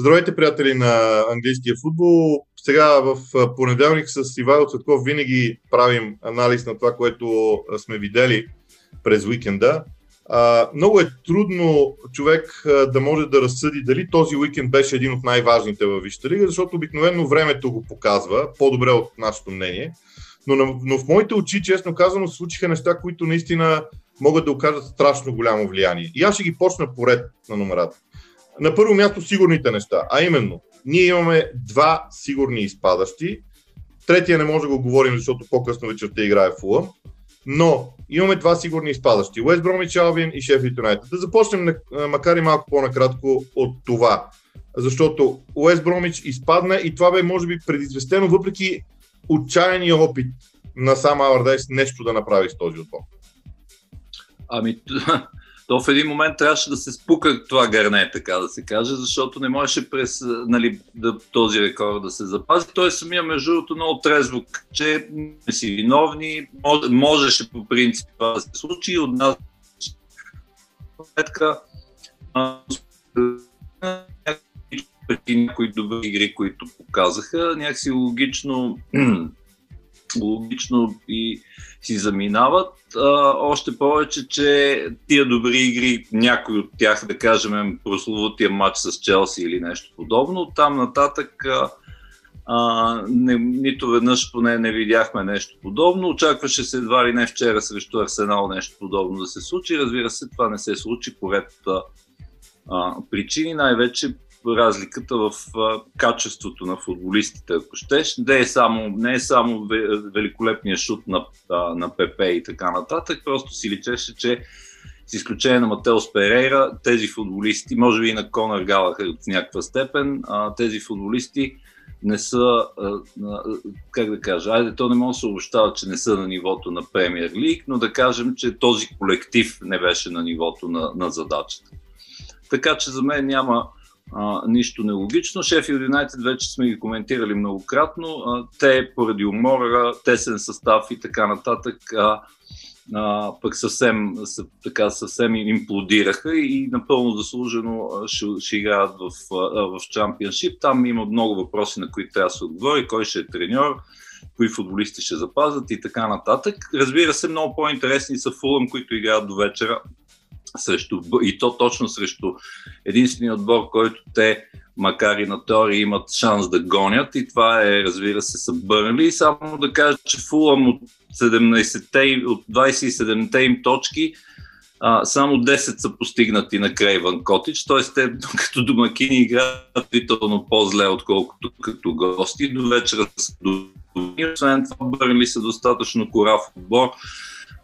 Здравейте, приятели на английския футбол. Сега в понеделник с Ивайло Цветков винаги правим анализ на това, което сме видели през уикенда. Много е трудно човек да може да разсъди дали този уикенд беше един от най-важните във Висшата лига, защото обикновено времето го показва, по-добре от нашето мнение. Но, но в моите очи, честно казано, случиха неща, които наистина могат да окажат страшно голямо влияние. И аз ще ги почна поред на номерата. На първо място сигурните неща, а именно, ние имаме два сигурни изпадащи. Третия не може да го говорим, защото по-късно вечерта играе Фулъм. Но имаме два сигурни изпадащи. Уест Бромич Албин и Шеф Юнайтед. Да започнем, макар и малко по-накратко, от това. Защото Уест Бромич изпадна и това бе, може би, предизвестено, въпреки отчаяния опит на сам Алардайс нещо да направи с този отбор. Ами, то в един момент трябваше да се спука това гърне, така да се каже, защото не можеше през нали, да, този рекорд да се запази. Той самия, между другото, много трезво, че не си виновни, може, можеше по принцип това да се случи от нас сметка някои добри игри, които показаха, някакси логично логично и си заминават. А, още повече, че тия добри игри, някой от тях, да кажем, прословутия матч с Челси или нещо подобно, там нататък а, а, не, нито веднъж поне не видяхме нещо подобно. Очакваше се едва ли не вчера срещу Арсенал нещо подобно да се случи. Разбира се, това не се случи по ред а, причини, най-вече разликата в качеството на футболистите, ако щеш. Не е само, не е само великолепния шут на, на ПП и така нататък, просто си личеше, че с изключение на Матеос Перейра, тези футболисти, може би и на Конър Галахър в някаква степен, тези футболисти не са, как да кажа, айде, то не може да се обещава, че не са на нивото на Премьер Лиг, но да кажем, че този колектив не беше на нивото на, на задачата. Така че за мен няма, а, нищо нелогично. Шефилд Юнайтед вече сме ги коментирали многократно. А, те поради умора, тесен състав и така нататък, а, а, пък съвсем, така, съвсем имплодираха и напълно заслужено ще, ще играят в, в чемпионшип. Там има много въпроси, на които трябва да се отговори. Кой ще е треньор, кои футболисти ще запазят и така нататък. Разбира се, много по-интересни са Фулъм, които играят до вечера срещу, и то точно срещу единствения отбор, който те, макар и на теория, имат шанс да гонят и това е, разбира се, са Бърнли. Само да кажа, че Фулъм от, 17 от 27-те им точки а, само 10 са постигнати на Крейвън Котич, т.е. те като домакини играят вително по-зле, отколкото като гости. До вечера са до... Освен това, Бърнли са достатъчно корав отбор,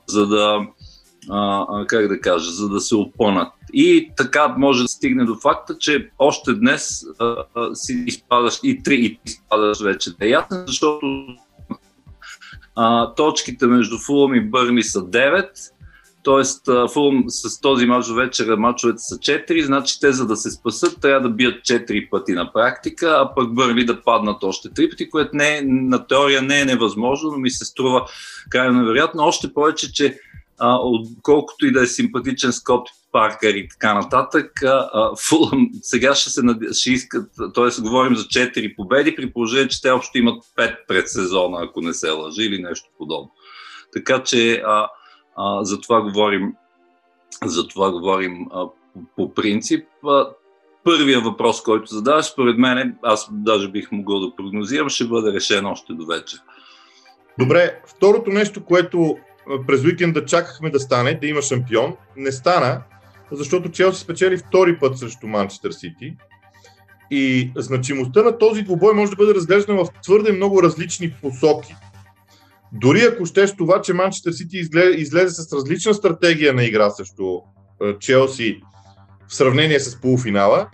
за да а, как да кажа, за да се опънат. И така може да стигне до факта, че още днес а, а, си изпадаш и три и изпадаш вече да е ясен, защото а, точките между Фулъм и Бърни са 9, т.е. Фулъм с този мач до вечера мачовете са 4, значи те за да се спасат трябва да бият 4 пъти на практика, а пък Бърли да паднат още 3 пъти, което не е, на теория не е невъзможно, но ми се струва крайно невероятно. Още повече, че а, колкото и да е симпатичен Скот Паркър и така нататък, а, Фулъм сега ще, се, ще искат, т.е. говорим за 4 победи, при положение, че те общо имат 5 пред сезона, ако не се лъжи или нещо подобно. Така че а, а, за това говорим, за това говорим а, по принцип. А, първия въпрос, който задаваш, според мен, аз даже бих могъл да прогнозирам, ще бъде решен още до вечер. Добре, второто нещо, което през уикенда чакахме да стане, да има шампион. Не стана, защото Челси спечели втори път срещу Манчестър Сити. И значимостта на този двубой може да бъде разглеждана в твърде много различни посоки. Дори ако щеш това, че Манчестър Сити излезе, с различна стратегия на игра срещу Челси в сравнение с полуфинала,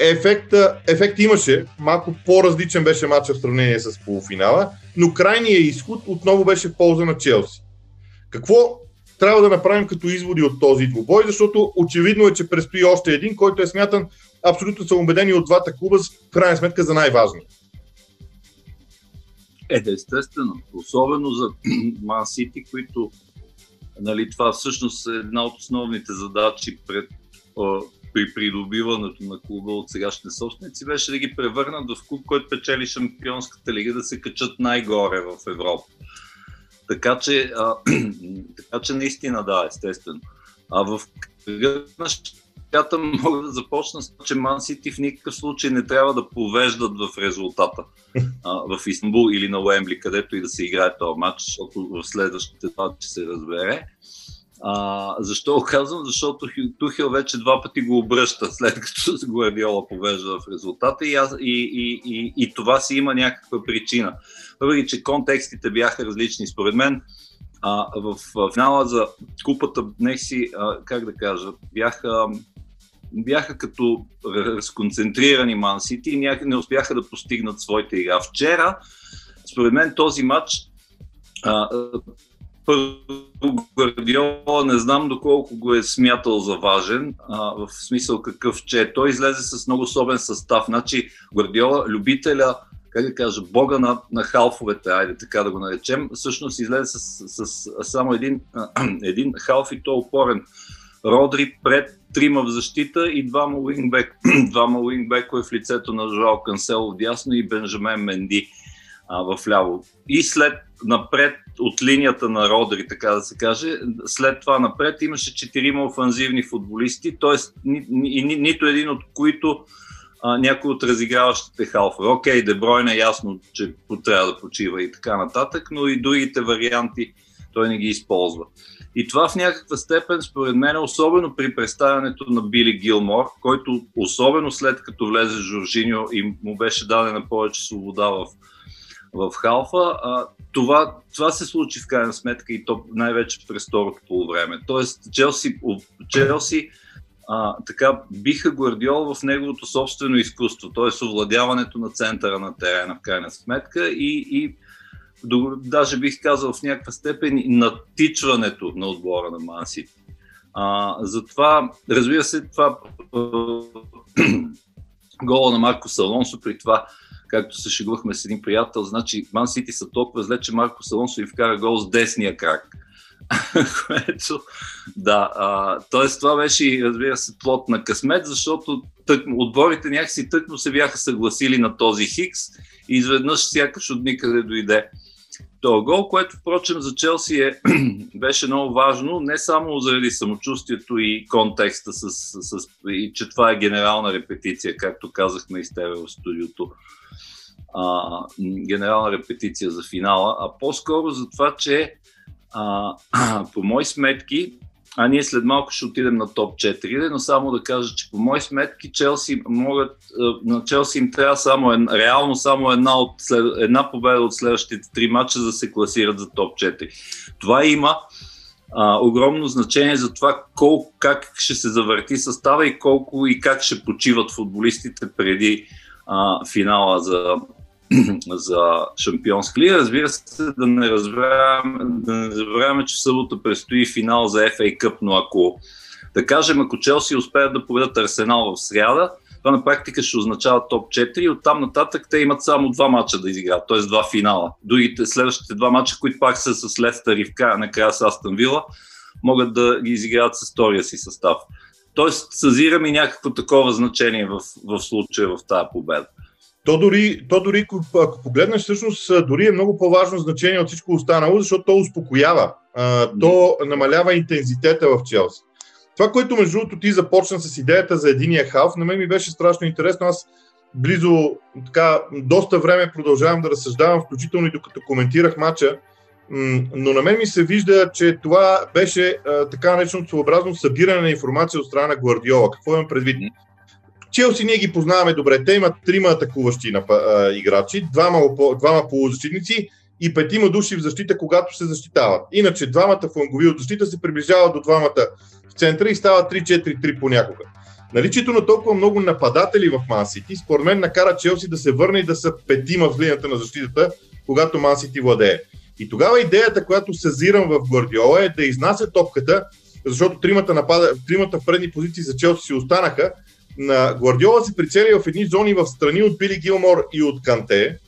ефекта, ефект имаше, малко по-различен беше матча в сравнение с полуфинала, но крайният изход отново беше в полза на Челси. Какво трябва да направим като изводи от този двубой, защото очевидно е, че предстои още един, който е смятан абсолютно съм убедени от двата клуба, в крайна сметка за най-важни. Е, естествено. Особено за Ман Сити, които нали, това всъщност е една от основните задачи пред, при придобиването на клуба от сегашните собственици, беше да ги превърнат в клуб, който печели Шампионската лига, да се качат най-горе в Европа. Така че, а, така че наистина да, естествено. А в кръга на щата мога да започна с че Ман Сити в никакъв случай не трябва да повеждат в резултата а, в Истанбул или на Уембли, където и да се играе този матч, защото в следващите два ще се разбере. А, защо го казвам? Защото Тухил вече два пъти го обръща, след като Гвардиола повежда в резултата и, аз, и, и, и, и това си има някаква причина. Въпреки, че контекстите бяха различни според мен, а, в, в финала за купата, си, а, как да кажа, бяха, бяха като разконцентрирани Ман Сити и не успяха да постигнат своите игра. Вчера, според мен, този матч а, Гвардиола не знам доколко го е смятал за важен, а, в смисъл какъв, че той излезе с много особен състав. Значи Гвардиола, любителя, как да кажа, бога на, на халфовете, айде така да го наречем, всъщност излезе с, с, с само един, един халф и то опорен. Родри пред трима в защита и двама уингбек. двама уингбекове в лицето на Жоал Кансело дясно и Бенжамен Менди а, в ляво. И след напред от линията на Родри, така да се каже, след това напред имаше четирима офанзивни футболисти, т.е. Ни, ни, ни, нито един от които а, някой от разиграващите халфове. Окей, Дебройн е ясно, че трябва да почива и така нататък, но и другите варианти той не ги използва. И това в някаква степен, според мен, особено при представянето на Били Гилмор, който особено след като влезе Жоржиньо и му беше дадена повече свобода в в халфа. А, това, това се случи в крайна сметка и то най-вече през второто полувреме. Тоест, Челси, Челси а, така биха Гвардиол в неговото собствено изкуство, т.е. овладяването на центъра на терена в крайна сметка и, и даже бих казал в някаква степен натичването на отбора на Манси. А, затова, разбира се, това гола на Марко Салонсо при това както се шегувахме с един приятел, значи Ман Сити са толкова зле, че Марко Салонсо им вкара гол с десния крак. Което, да, т.е. това беше, разбира се, плод на късмет, защото тък, отборите някакси тъкно се бяха съгласили на този Хикс и изведнъж сякаш от никъде дойде то гол, което впрочем за Челси е, беше много важно, не само заради самочувствието и контекста, с, с, с, и че това е генерална репетиция, както казахме и с тебе в студиото, а, генерална репетиция за финала, а по-скоро за това, че а, по мои сметки, а ние след малко ще отидем на топ 4, но само да кажа, че по мои сметки Челси могат, на Челси им трябва само, реално само една, от, една победа от следващите три матча за да се класират за топ 4. Това има а, огромно значение за това колко, как ще се завърти състава и колко и как ще почиват футболистите преди а, финала за за шампионска лига. Разбира се, да не, разбравяме, да че събота предстои финал за FA Cup, но ако, да кажем, ако Челси успеят да победат Арсенал в сряда, това на практика ще означава топ 4 и оттам нататък те имат само два мача да изиграят, т.е. два финала. Другите, следващите два мача, които пак са с Лестър и в края, накрая с Астън Вила, могат да ги изиграят с втория си състав. Тоест, съзирам и някакво такова значение в, в случая в тази победа. То дори, то дори, ако погледнеш, всъщност дори е много по-важно значение от всичко останало, защото то успокоява. А, то намалява интензитета в Челси. Това, което между другото ти започна с идеята за единия халф, на мен ми беше страшно интересно. Аз близо, така, доста време продължавам да разсъждавам, включително и докато коментирах матча, но на мен ми се вижда, че това беше а, така нареченото своеобразно събиране на информация от страна на Гвардиола. Какво имам предвид? Челси ние ги познаваме добре. Те имат трима атакуващи на, а, играчи, двама, двама полузащитници и петима души в защита, когато се защитават. Иначе двамата флангови от защита се приближават до двамата в центъра и стават 3-4-3 понякога. Наличието на толкова много нападатели в Ман Сити, според мен накара Челси да се върне и да са петима в линията на защитата, когато Ман Сити владее. И тогава идеята, която съзирам в Гвардиола е да изнася топката, защото тримата, напада, тримата предни позиции за Челси си останаха на Гвардиола се прицели в едни зони в страни от Били Гилмор и от Канте,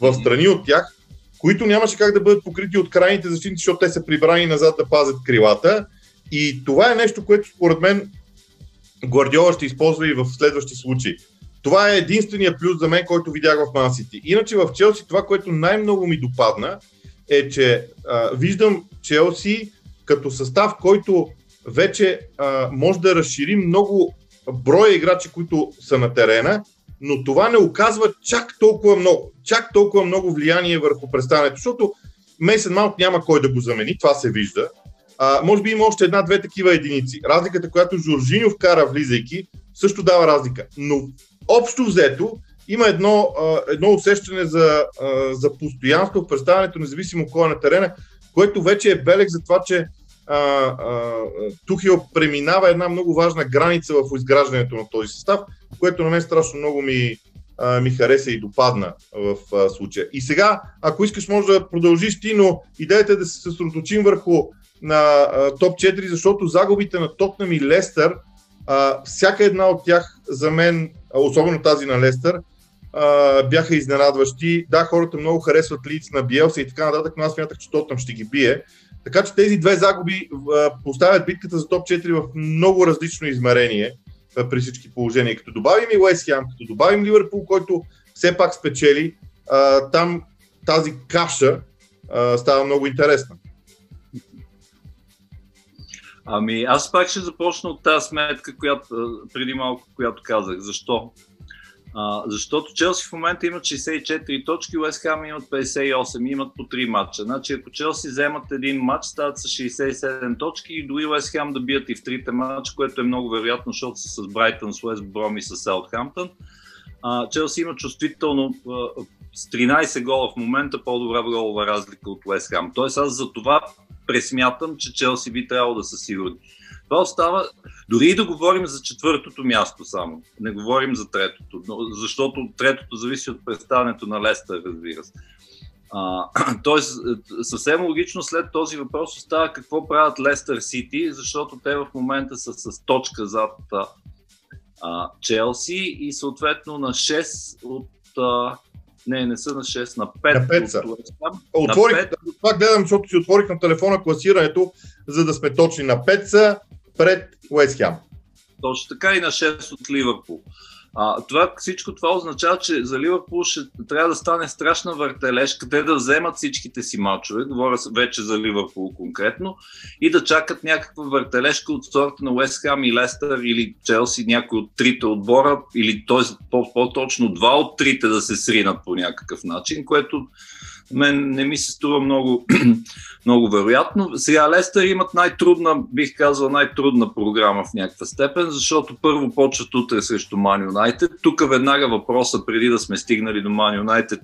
в страни от тях, които нямаше как да бъдат покрити от крайните защитници, защото те са прибрани назад да пазят крилата. И това е нещо, което според мен Гвардиола ще използва и в следващи случаи. Това е единствения плюс за мен, който видях в Мансити. Иначе в Челси това, което най-много ми допадна, е, че а, виждам Челси като състав, който вече а, може да разшири много броя играчи, които са на терена, но това не оказва чак толкова много, чак толкова много влияние върху представянето, защото Мейсен Маунт няма кой да го замени, това се вижда. А, може би има още една-две такива единици. Разликата, която Жоржиньо вкара влизайки, също дава разлика. Но общо взето има едно, едно усещане за, за постоянство в представянето, независимо кой е на терена, което вече е белег за това, че а, а, Тухил преминава една много важна граница в изграждането на този състав, което на мен страшно много ми, а, ми хареса и допадна в а, случая. И сега, ако искаш, може да продължиш ти, но идеята е да се съсредоточим върху на а, топ 4, защото загубите на Тотнам и Лестър, а, всяка една от тях за мен, особено тази на Лестър, а, бяха изненадващи. Да, хората много харесват лиц на Биелса и така нататък, но аз смятах, че Тотнам ще ги бие. Така че тези две загуби поставят битката за топ 4 в много различно измерение при всички положения. Като добавим и Уест Хем, като добавим Ливърпул, който все пак спечели, там тази каша става много интересна. Ами, аз пак ще започна от тази сметка, която преди малко, която казах. Защо? А, защото Челси в момента имат 64 точки, Уест Хам имат 58, имат по 3 матча. Значи ако Челси вземат един матч, стават с 67 точки и дори Уест Хам да бият и в трите матча, което е много вероятно, защото са с Брайтън, с Уест Бром и с Саутхамптън. Челси има чувствително с 13 гола в момента по-добра голова разлика от Уест Хам. Тоест аз за това пресмятам, че Челси би трябвало да са сигурни. Това остава, дори и да говорим за четвъртото място само, не говорим за третото, защото третото зависи от представянето на Лестър, разбира се. А, тоест, съвсем логично след този въпрос остава какво правят Лестър Сити, защото те в момента са с точка зад а, Челси и съответно на 6 от а, не, не са на 6, на 5. На 5 са. Отворих, на 5. Това гледам, защото си отворих на телефона класирането, за да сме точни. На 5 са пред Уест Хем. Точно така и на 6 от Ливърпул. А, това, всичко това означава, че за Ливърпул ще трябва да стане страшна въртележка, те да вземат всичките си мачове, говоря вече за Ливърпул конкретно, и да чакат някаква въртележка от сорта на Уест Хам и Лестър или Челси, някой от трите отбора, или т.е. по-точно два от трите да се сринат по някакъв начин, което мен не ми се струва много, много вероятно. Сега Лестър имат най-трудна, бих казал, най-трудна програма в някаква степен, защото първо почват утре срещу Ман Юнайтед. Тук веднага въпроса, преди да сме стигнали до Ман Юнайтед,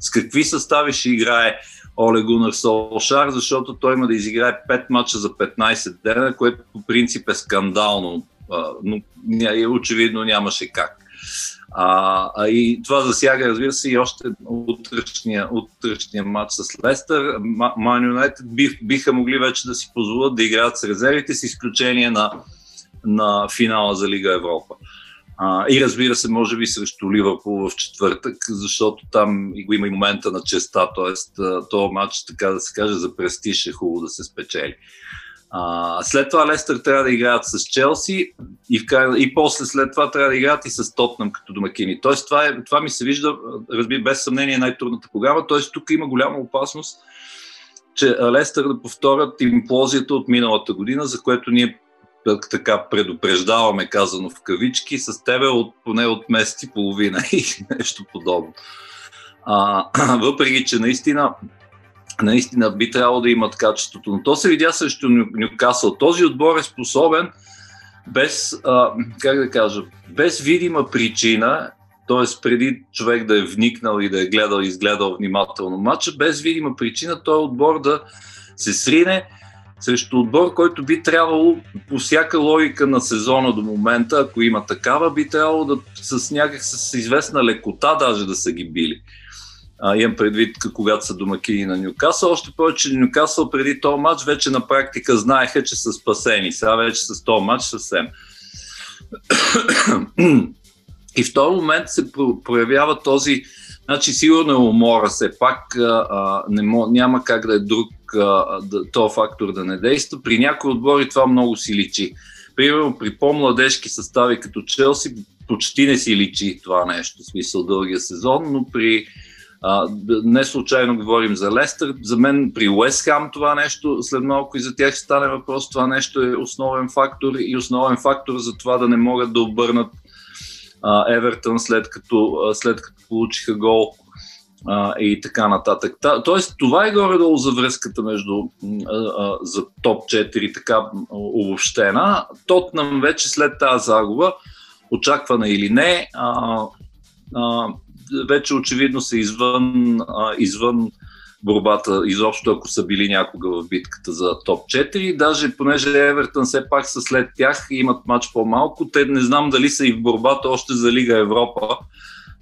с какви състави ще играе Оле Гунар Солшар, защото той има да изиграе 5 мача за 15 дена, което по принцип е скандално, но очевидно нямаше как. А, а и това засяга, разбира се, и още утрешния, утрешния матч с Лестър. Ман Юнайтед бих, биха могли вече да си позволят да играят с резервите, с изключение на, на финала за Лига Европа. А, и разбира се, може би срещу Ливърпул в четвъртък, защото там го има и момента на честа, т.е. този матч, така да се каже, за престиж е хубаво да се спечели. А, след това Лестър трябва да играят с Челси и, в, и после след това трябва да играят и с Тотнам като домакини. Тоест това, е, това ми се вижда, разби, без съмнение, най-трудната програма. Тоест тук има голяма опасност, че Лестър да повторят имплозията от миналата година, за което ние така предупреждаваме, казано в кавички, с тебе от, поне от месец и половина и нещо подобно. А, въпреки, че наистина наистина би трябвало да имат качеството. Но то се видя срещу Нюкасъл. Този отбор е способен без, а, как да кажа, без видима причина, т.е. преди човек да е вникнал и да е гледал и изгледал внимателно матча, без видима причина този отбор да се срине срещу отбор, който би трябвало по всяка логика на сезона до момента, ако има такава, би трябвало да с някак с известна лекота даже да са ги били. Имам предвид, когато са домакини на Нюкасъл. Още повече Нюкасъл преди този матч вече на практика знаеха, че са спасени. Сега вече с този матч съвсем. И в този момент се проявява този Значи сигурно е умора все пак, а, не мо, няма как да е друг а, да, то фактор да не действа. При някои отбори това много си личи. Примерно при по-младежки състави като Челси почти не си личи това нещо, в смисъл дългия сезон, но при не случайно говорим за Лестър. За мен при Уест Хам това нещо, след малко и за тях ще стане въпрос, това нещо е основен фактор и основен фактор за това да не могат да обърнат Евертън след като, след като получиха гол и така нататък. Та, тоест, това е горе-долу за връзката между за топ 4 така обобщена. Тотнам вече след тази загуба, очаквана или не, вече очевидно са извън, а, извън борбата, изобщо ако са били някога в битката за топ 4. Даже понеже Евертън все пак са след тях и имат матч по-малко, те не знам дали са и в борбата още за Лига Европа,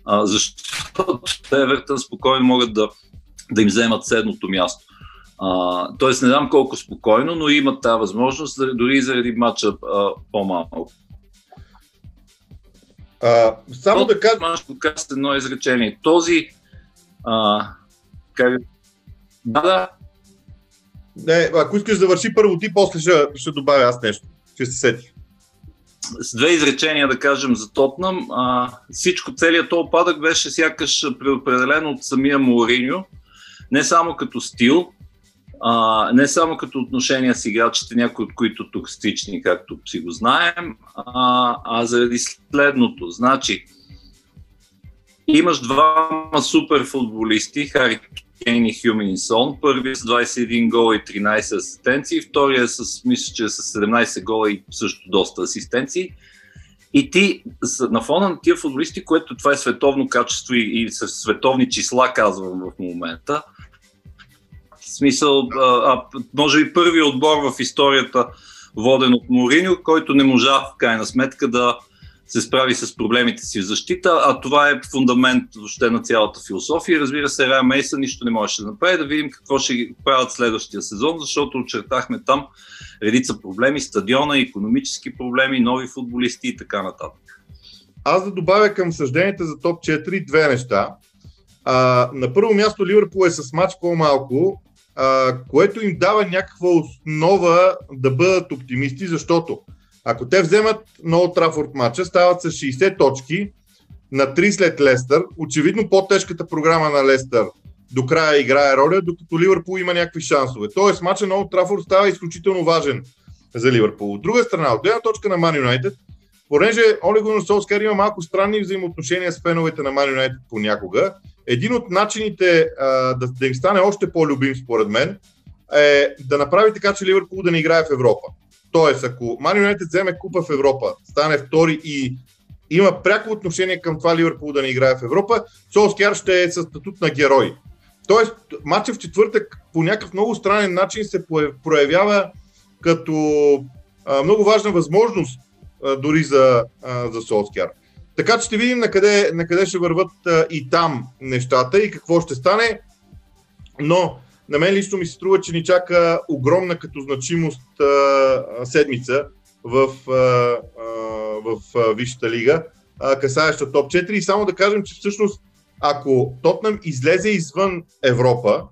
а, защото Евертън спокойно могат да, да им вземат седното място. Тоест не знам колко спокойно, но имат тази възможност, дори заради матча по-малко. А, само да кажа... Маш кажа едно изречение. Този... А, как... Да, да. Не, ако искаш да върши първо ти, после ще, ще добавя аз нещо. Ще се сети. С две изречения да кажем за Тотнам. А, всичко, целият този опадък беше сякаш предопределен от самия Мориньо. Не само като стил, а, не само като отношения с играчите, някои от които токсични, както си го знаем, а, а заради следното. Значи, имаш двама супер футболисти, Хари Кейн и Хюмин Сон. Първият с 21 гола и 13 асистенции, втория с, мисля, че с 17 гола и също доста асистенции. И ти на фона на тия футболисти, което това е световно качество и, и световни числа, казвам в момента, смисъл, а, може би първи отбор в историята, воден от Мориньо, който не можа в крайна сметка да се справи с проблемите си в защита, а това е фундамент въобще на цялата философия. Разбира се, Рая Мейса нищо не можеше да направи, да видим какво ще правят следващия сезон, защото очертахме там редица проблеми, стадиона, економически проблеми, нови футболисти и така нататък. Аз да добавя към съжденията за топ 4 две неща. А, на първо място Ливърпул е с матч по-малко а, което им дава някаква основа да бъдат оптимисти, защото ако те вземат много Трафорд матча, стават с 60 точки на 3 след Лестър. Очевидно по-тежката програма на Лестър до края играе роля, докато Ливърпул има някакви шансове. Тоест матча на Олд Трафорд става изключително важен за Ливърпул. От друга страна, от гледна точка на Ман Юнайтед, понеже Оли Гунар има малко странни взаимоотношения с феновете на Ман Юнайтед понякога, един от начините а, да, да им стане още по-любим, според мен, е да направи така, че Ливърпул да не играе в Европа. Тоест, ако Ман Юнайтед вземе купа в Европа, стане втори и има пряко отношение към това Ливърпул да не играе в Европа, Солскияр ще е със статут на герой. Тоест, матчът в четвъртък по някакъв много странен начин се проявява като а, много важна възможност а, дори за, а, за Солскияр. Така че ще видим на къде, на къде ще върват а, и там нещата и какво ще стане. Но на мен лично ми се струва, че ни чака огромна като значимост а, седмица в, а, а, в а, Висшата лига, а, касаеща топ 4. И само да кажем, че всъщност ако Тотнам излезе извън Европа,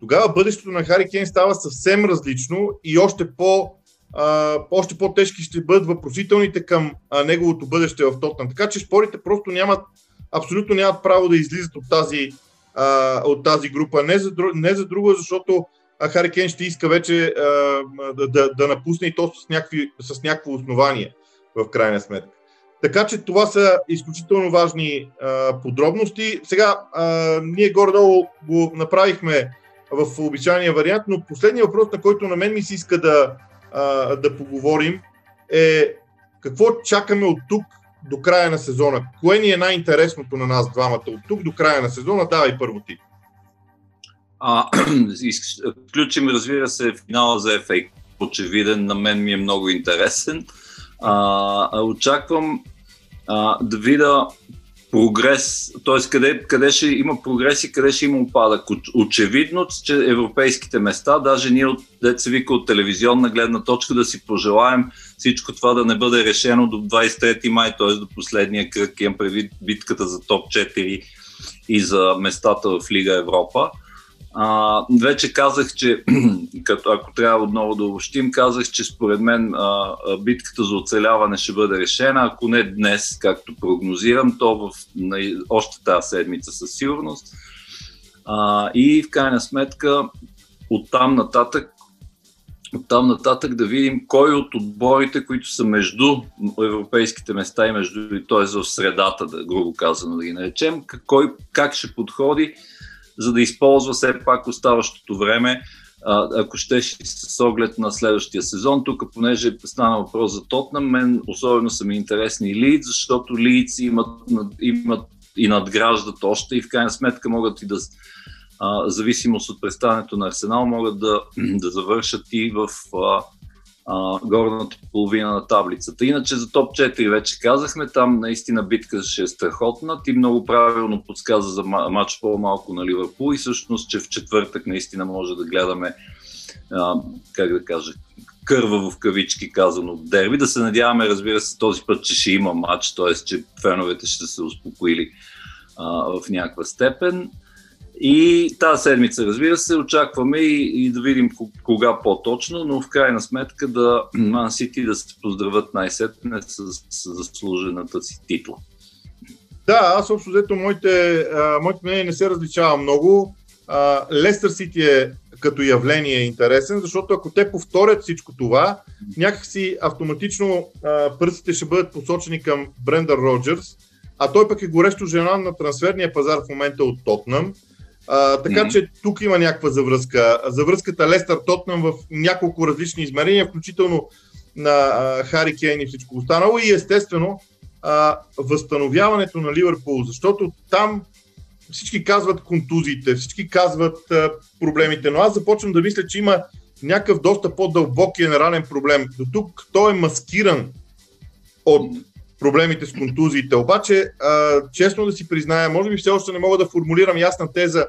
тогава бъдещето на Хари Кейн става съвсем различно и още по а, още по-тежки ще бъдат въпросителните към а, неговото бъдеще в Тотнам. Така че спорите просто нямат, абсолютно нямат право да излизат от тази, а, от тази група. Не за, не за друго, защото Хари Кен ще иска вече а, да, да, да напусне и то с, някакви, с някакво основание в крайна сметка. Така че това са изключително важни а, подробности. Сега, а, ние горе-долу го направихме в обичайния вариант, но последният въпрос, на който на мен ми се иска да, а, да поговорим е какво чакаме от тук до края на сезона. Кое ни е най-интересното на нас двамата от тук до края на сезона? Давай първо ти. А, включим, разбира се, финала за FA. Очевиден, на мен ми е много интересен. А, очаквам а, да видя прогрес, т.е. Къде, къде ще има прогрес и къде ще има опадък. Очевидно, че европейските места, даже ние от деца вика от телевизионна гледна точка да си пожелаем всичко това да не бъде решено до 23 май, т.е. до последния кръг, имам предвид битката за топ 4 и за местата в Лига Европа. А, вече казах, че като, ако трябва отново да обобщим, казах, че според мен а, битката за оцеляване ще бъде решена, ако не днес, както прогнозирам, то в на, още тази седмица със сигурност. А, и в крайна сметка, оттам нататък оттам нататък да видим кой от отборите, които са между европейските места и между, т.е. в средата, да грубо казано да ги наречем, кой, как ще подходи, за да използва все пак оставащото време, ако щеш с оглед на следващия сезон. Тук, понеже стана въпрос за Тотнам, мен особено са ми интересни Лидс, защото Лидс имат, имат и надграждат още и в крайна сметка могат и да зависимост от представянето на Арсенал, могат да, да завършат и в а, горната половина на таблицата. Иначе за топ 4 вече казахме, там наистина битка ще е страхотна. Ти много правилно подсказа за матч по-малко на Ливърпул и всъщност, че в четвъртък наистина може да гледаме, а, как да кажа, кърва в кавички казано дерби. Да се надяваме, разбира се, този път, че ще има матч, т.е. че феновете ще се успокоили а, в някаква степен. И тази седмица, разбира се, очакваме и, и да видим кога по-точно, но в крайна сметка да Ман Сити да се поздравят най-сетне с, с заслужената си титла. Да, аз общо взето моите, моите мнение не се различава много. Лестър Сити е като явление интересен, защото ако те повторят всичко това, някакси автоматично пръстите ще бъдат посочени към Брендър Роджерс, а той пък е горещо женан на трансферния пазар в момента от Тотнам. А, така mm-hmm. че тук има някаква завръзка. Завръзката Лестър Тотнам в няколко различни измерения, включително на а, Хари Кейн и всичко останало и естествено а, възстановяването на Ливърпул, защото там всички казват контузиите, всички казват а, проблемите, но аз започвам да мисля, че има някакъв доста по-дълбок генерален проблем. До тук той е маскиран от проблемите с контузиите. Обаче, а, честно да си призная, може би все още не мога да формулирам ясна теза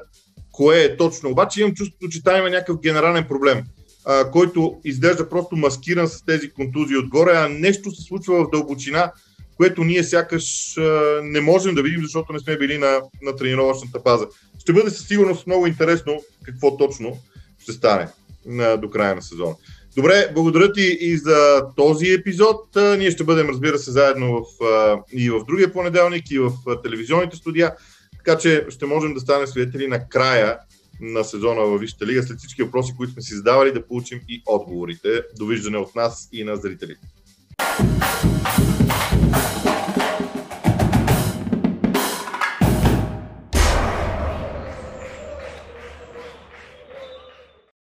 кое е точно. Обаче имам чувството, че там има някакъв генерален проблем, а, който изглежда просто маскиран с тези контузии отгоре, а нещо се случва в дълбочина, което ние сякаш а, не можем да видим, защото не сме били на, на тренировъчната база. Ще бъде със сигурност много интересно какво точно ще стане на, до края на сезона. Добре, благодаря ти и за този епизод. Ние ще бъдем, разбира се, заедно в, и в другия понеделник, и в телевизионните студия, така че ще можем да станем свидетели на края на сезона във Висшата лига, след всички въпроси, които сме си задавали, да получим и отговорите. Довиждане от нас и на зрителите.